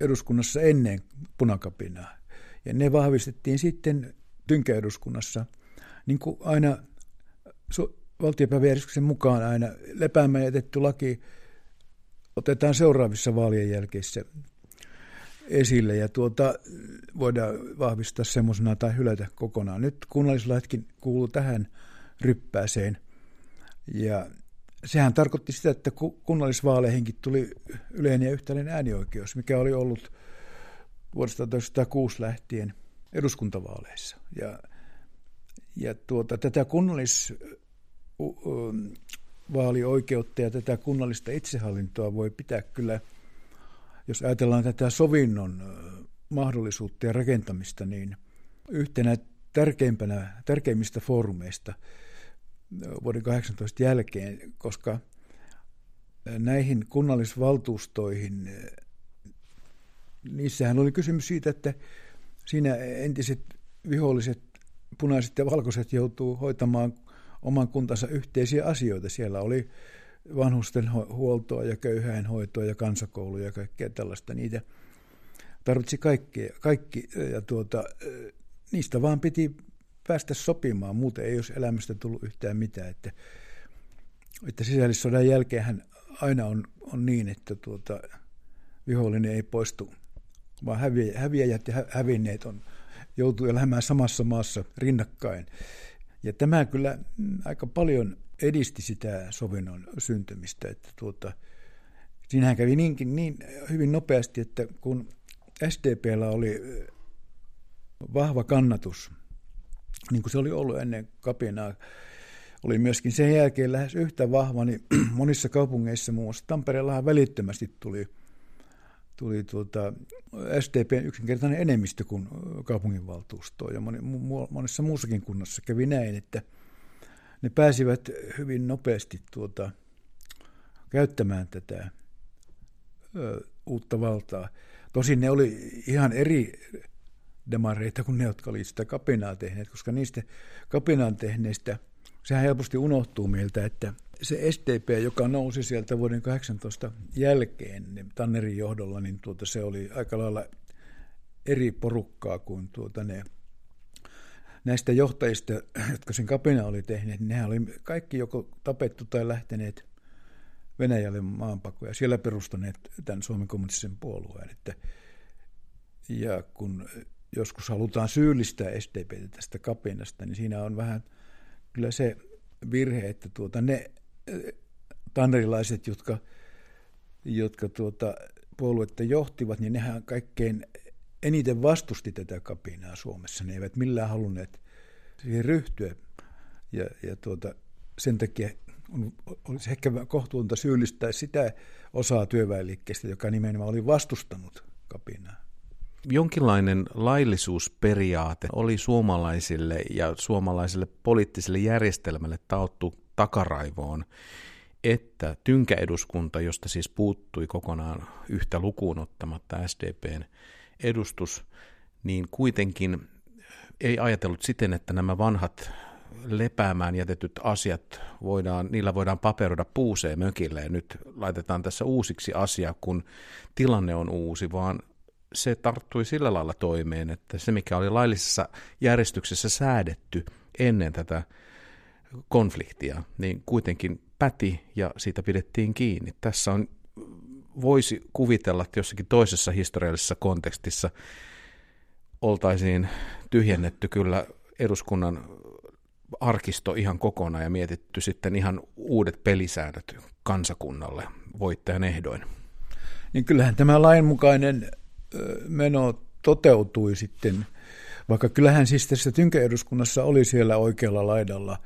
eduskunnassa ennen punakapinaa. Ja ne vahvistettiin sitten tynkäeduskunnassa, niin kuin aina valtiopäiväjärjestyksen mukaan aina lepäämään jätetty laki otetaan seuraavissa vaalien jälkeissä esille ja tuota, voidaan vahvistaa semmoisena tai hylätä kokonaan. Nyt kunnallislaitkin kuuluu tähän ryppääseen ja sehän tarkoitti sitä, että kunnallisvaaleihinkin tuli yleinen ja yhtäläinen äänioikeus, mikä oli ollut vuodesta 1906 lähtien eduskuntavaaleissa. Ja, ja tuota, tätä kunnallisvaalioikeutta ja tätä kunnallista itsehallintoa voi pitää kyllä, jos ajatellaan tätä sovinnon mahdollisuutta ja rakentamista, niin yhtenä tärkeimpänä, tärkeimmistä foorumeista – vuoden 18 jälkeen, koska näihin kunnallisvaltuustoihin, niissähän oli kysymys siitä, että siinä entiset viholliset, punaiset ja valkoiset joutuu hoitamaan oman kuntansa yhteisiä asioita. Siellä oli vanhusten huoltoa ja köyhäinhoitoa ja kansakouluja ja kaikkea tällaista. Niitä tarvitsi kaikki, kaikki ja tuota, niistä vaan piti päästä sopimaan, muuten ei olisi elämästä tullut yhtään mitään. Että, että sisällissodan jälkeen aina on, on niin, että tuota, vihollinen ei poistu, vaan häviä, häviäjät ja hävinneet on, joutuu elämään samassa maassa rinnakkain. Ja tämä kyllä aika paljon edisti sitä sovinnon syntymistä, että tuota, siinähän kävi niinkin niin hyvin nopeasti, että kun SDPllä oli vahva kannatus niin kuin se oli ollut ennen kapinaa, oli myöskin sen jälkeen lähes yhtä vahva, niin monissa kaupungeissa, muun muassa Tampereellahan välittömästi tuli, tuli tuota, SDPn yksinkertainen enemmistö kuin kaupunginvaltuustoon, ja moni, monessa muussakin kunnassa kävi näin, että ne pääsivät hyvin nopeasti tuota, käyttämään tätä ö, uutta valtaa. Tosin ne oli ihan eri demareita kuin ne, jotka olivat sitä kapinaa tehneet, koska niistä kapinaan tehneistä sehän helposti unohtuu meiltä, että se SDP, joka nousi sieltä vuoden 18 jälkeen niin Tannerin johdolla, niin tuota, se oli aika lailla eri porukkaa kuin tuota ne näistä johtajista, jotka sen kapina oli tehneet, niin nehän oli kaikki joko tapettu tai lähteneet Venäjälle maanpakoja, siellä perustaneet tämän Suomen kommunistisen puolueen. Että, ja kun joskus halutaan syyllistää SDPtä tästä kapinasta, niin siinä on vähän kyllä se virhe, että tuota, ne eh, tannerilaiset, jotka, jotka tuota, puoluetta johtivat, niin nehän kaikkein eniten vastusti tätä kapinaa Suomessa. Ne eivät millään halunneet siihen ryhtyä. Ja, ja tuota, sen takia on, olisi ehkä kohtuunta syyllistää sitä osaa työväenliikkeestä, joka nimenomaan oli vastustanut kapinaa jonkinlainen laillisuusperiaate oli suomalaisille ja suomalaiselle poliittiselle järjestelmälle taottu takaraivoon, että tynkäeduskunta, josta siis puuttui kokonaan yhtä lukuun ottamatta SDPn edustus, niin kuitenkin ei ajatellut siten, että nämä vanhat lepäämään jätetyt asiat, voidaan, niillä voidaan paperoida puuseen mökille. Ja nyt laitetaan tässä uusiksi asia, kun tilanne on uusi, vaan se tarttui sillä lailla toimeen, että se mikä oli laillisessa järjestyksessä säädetty ennen tätä konfliktia, niin kuitenkin päti ja siitä pidettiin kiinni. Tässä on, voisi kuvitella, että jossakin toisessa historiallisessa kontekstissa oltaisiin tyhjennetty kyllä eduskunnan arkisto ihan kokonaan ja mietitty sitten ihan uudet pelisäännöt kansakunnalle voittajan ehdoin. Niin kyllähän tämä lainmukainen meno toteutui sitten, vaikka kyllähän siis tässä tynkäeduskunnassa oli siellä oikealla laidalla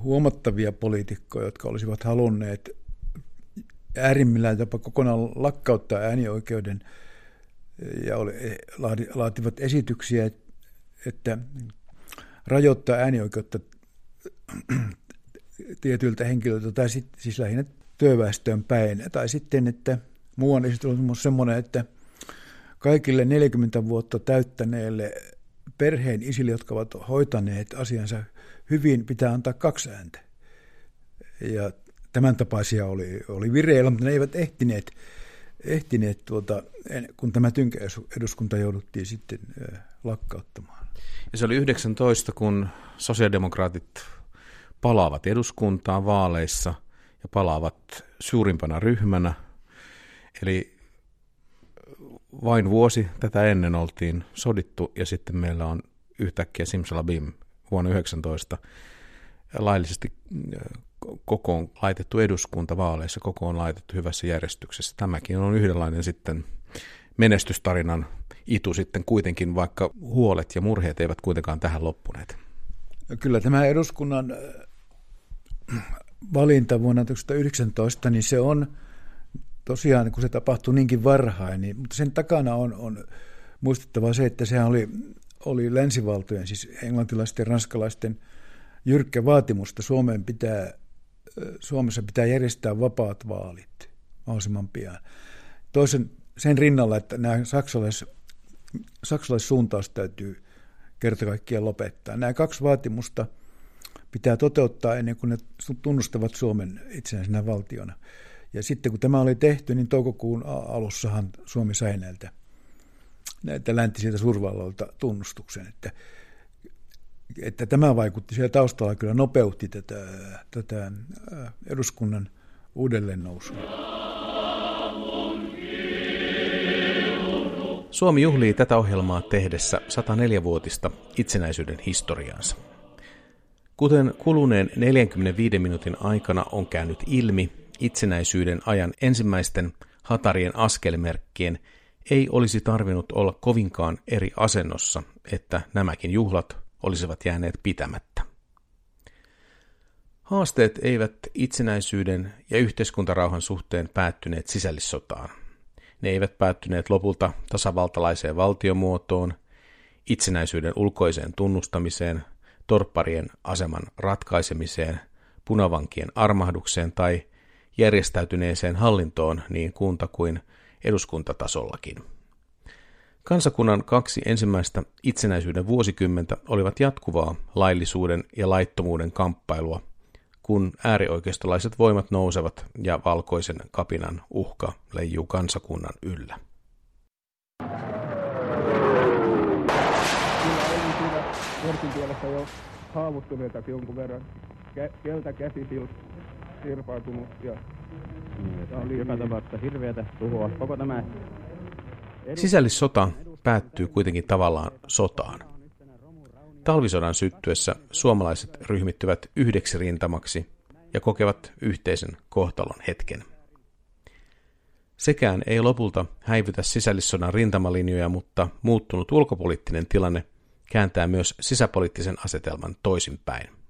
huomattavia poliitikkoja, jotka olisivat halunneet äärimmillään jopa kokonaan lakkauttaa äänioikeuden ja oli, laativat esityksiä, että rajoittaa äänioikeutta tietyiltä henkilöiltä tai sit, siis lähinnä työväestöön päin, tai sitten, että Muu on esitellyt semmoinen, että kaikille 40 vuotta täyttäneille perheen isille, jotka ovat hoitaneet asiansa hyvin, pitää antaa kaksi ääntä. Ja tämän tapaisia oli, oli vireillä, mutta ne eivät ehtineet, ehtineet tuota, kun tämä tynkäeduskunta jouduttiin sitten lakkauttamaan. Ja se oli 19, kun sosiaalidemokraatit palaavat eduskuntaan vaaleissa ja palaavat suurimpana ryhmänä. Eli vain vuosi tätä ennen oltiin sodittu ja sitten meillä on yhtäkkiä Simsalabim vuonna 19 laillisesti kokoon laitettu eduskunta vaaleissa, kokoon laitettu hyvässä järjestyksessä. Tämäkin on yhdenlainen sitten menestystarinan itu sitten kuitenkin, vaikka huolet ja murheet eivät kuitenkaan tähän loppuneet. Kyllä tämä eduskunnan valinta vuonna 2019, niin se on tosiaan, kun se tapahtui niinkin varhain, niin, mutta sen takana on, on muistettava se, että se oli, oli länsivaltojen, siis englantilaisten ja ranskalaisten jyrkkä että Suomeen pitää, Suomessa pitää järjestää vapaat vaalit mahdollisimman pian. Toisen, sen rinnalla, että nämä saksalais, saksalaissuuntaus täytyy kerta kaikkiaan lopettaa. Nämä kaksi vaatimusta pitää toteuttaa ennen kuin ne tunnustavat Suomen itsenäisenä valtiona. Ja sitten kun tämä oli tehty, niin toukokuun alussahan Suomi sai näiltä, näiltä läntisiltä suurvalloilta tunnustuksen, että, että tämä vaikutti siellä taustalla kyllä nopeutti tätä, tätä eduskunnan uudelleen nousua. Suomi juhlii tätä ohjelmaa tehdessä 104-vuotista itsenäisyyden historiaansa. Kuten kuluneen 45 minuutin aikana on käynyt ilmi, itsenäisyyden ajan ensimmäisten hatarien askelmerkkien ei olisi tarvinnut olla kovinkaan eri asennossa, että nämäkin juhlat olisivat jääneet pitämättä. Haasteet eivät itsenäisyyden ja yhteiskuntarauhan suhteen päättyneet sisällissotaan. Ne eivät päättyneet lopulta tasavaltalaiseen valtiomuotoon, itsenäisyyden ulkoiseen tunnustamiseen, torpparien aseman ratkaisemiseen, punavankien armahdukseen tai järjestäytyneeseen hallintoon niin kunta- kuin eduskuntatasollakin. Kansakunnan kaksi ensimmäistä itsenäisyyden vuosikymmentä olivat jatkuvaa laillisuuden ja laittomuuden kamppailua, kun äärioikeistolaiset voimat nousevat ja valkoisen kapinan uhka leijuu kansakunnan yllä. Kyllä jo haavoittuneitakin jonkun verran. Keltä käsi sirpautunut ja niin, tämä oli joka tapauksessa hirveätä tuhoa. Koko tämä Sisällissota päättyy kuitenkin tavallaan sotaan. Talvisodan syttyessä suomalaiset ryhmittyvät yhdeksi rintamaksi ja kokevat yhteisen kohtalon hetken. Sekään ei lopulta häivytä sisällissodan rintamalinjoja, mutta muuttunut ulkopoliittinen tilanne kääntää myös sisäpoliittisen asetelman toisinpäin.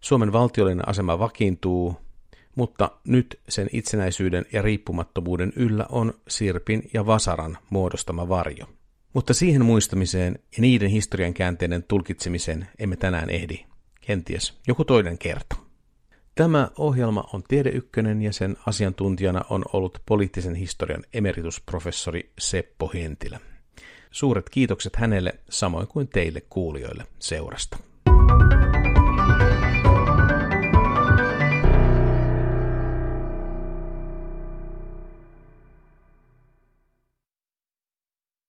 Suomen valtiollinen asema vakiintuu, mutta nyt sen itsenäisyyden ja riippumattomuuden yllä on Sirpin ja Vasaran muodostama varjo. Mutta siihen muistamiseen ja niiden historian käänteiden tulkitsemiseen emme tänään ehdi. Kenties joku toinen kerta. Tämä ohjelma on Tiede Ykkönen ja sen asiantuntijana on ollut poliittisen historian emeritusprofessori Seppo Hentilä. Suuret kiitokset hänelle samoin kuin teille kuulijoille seurasta.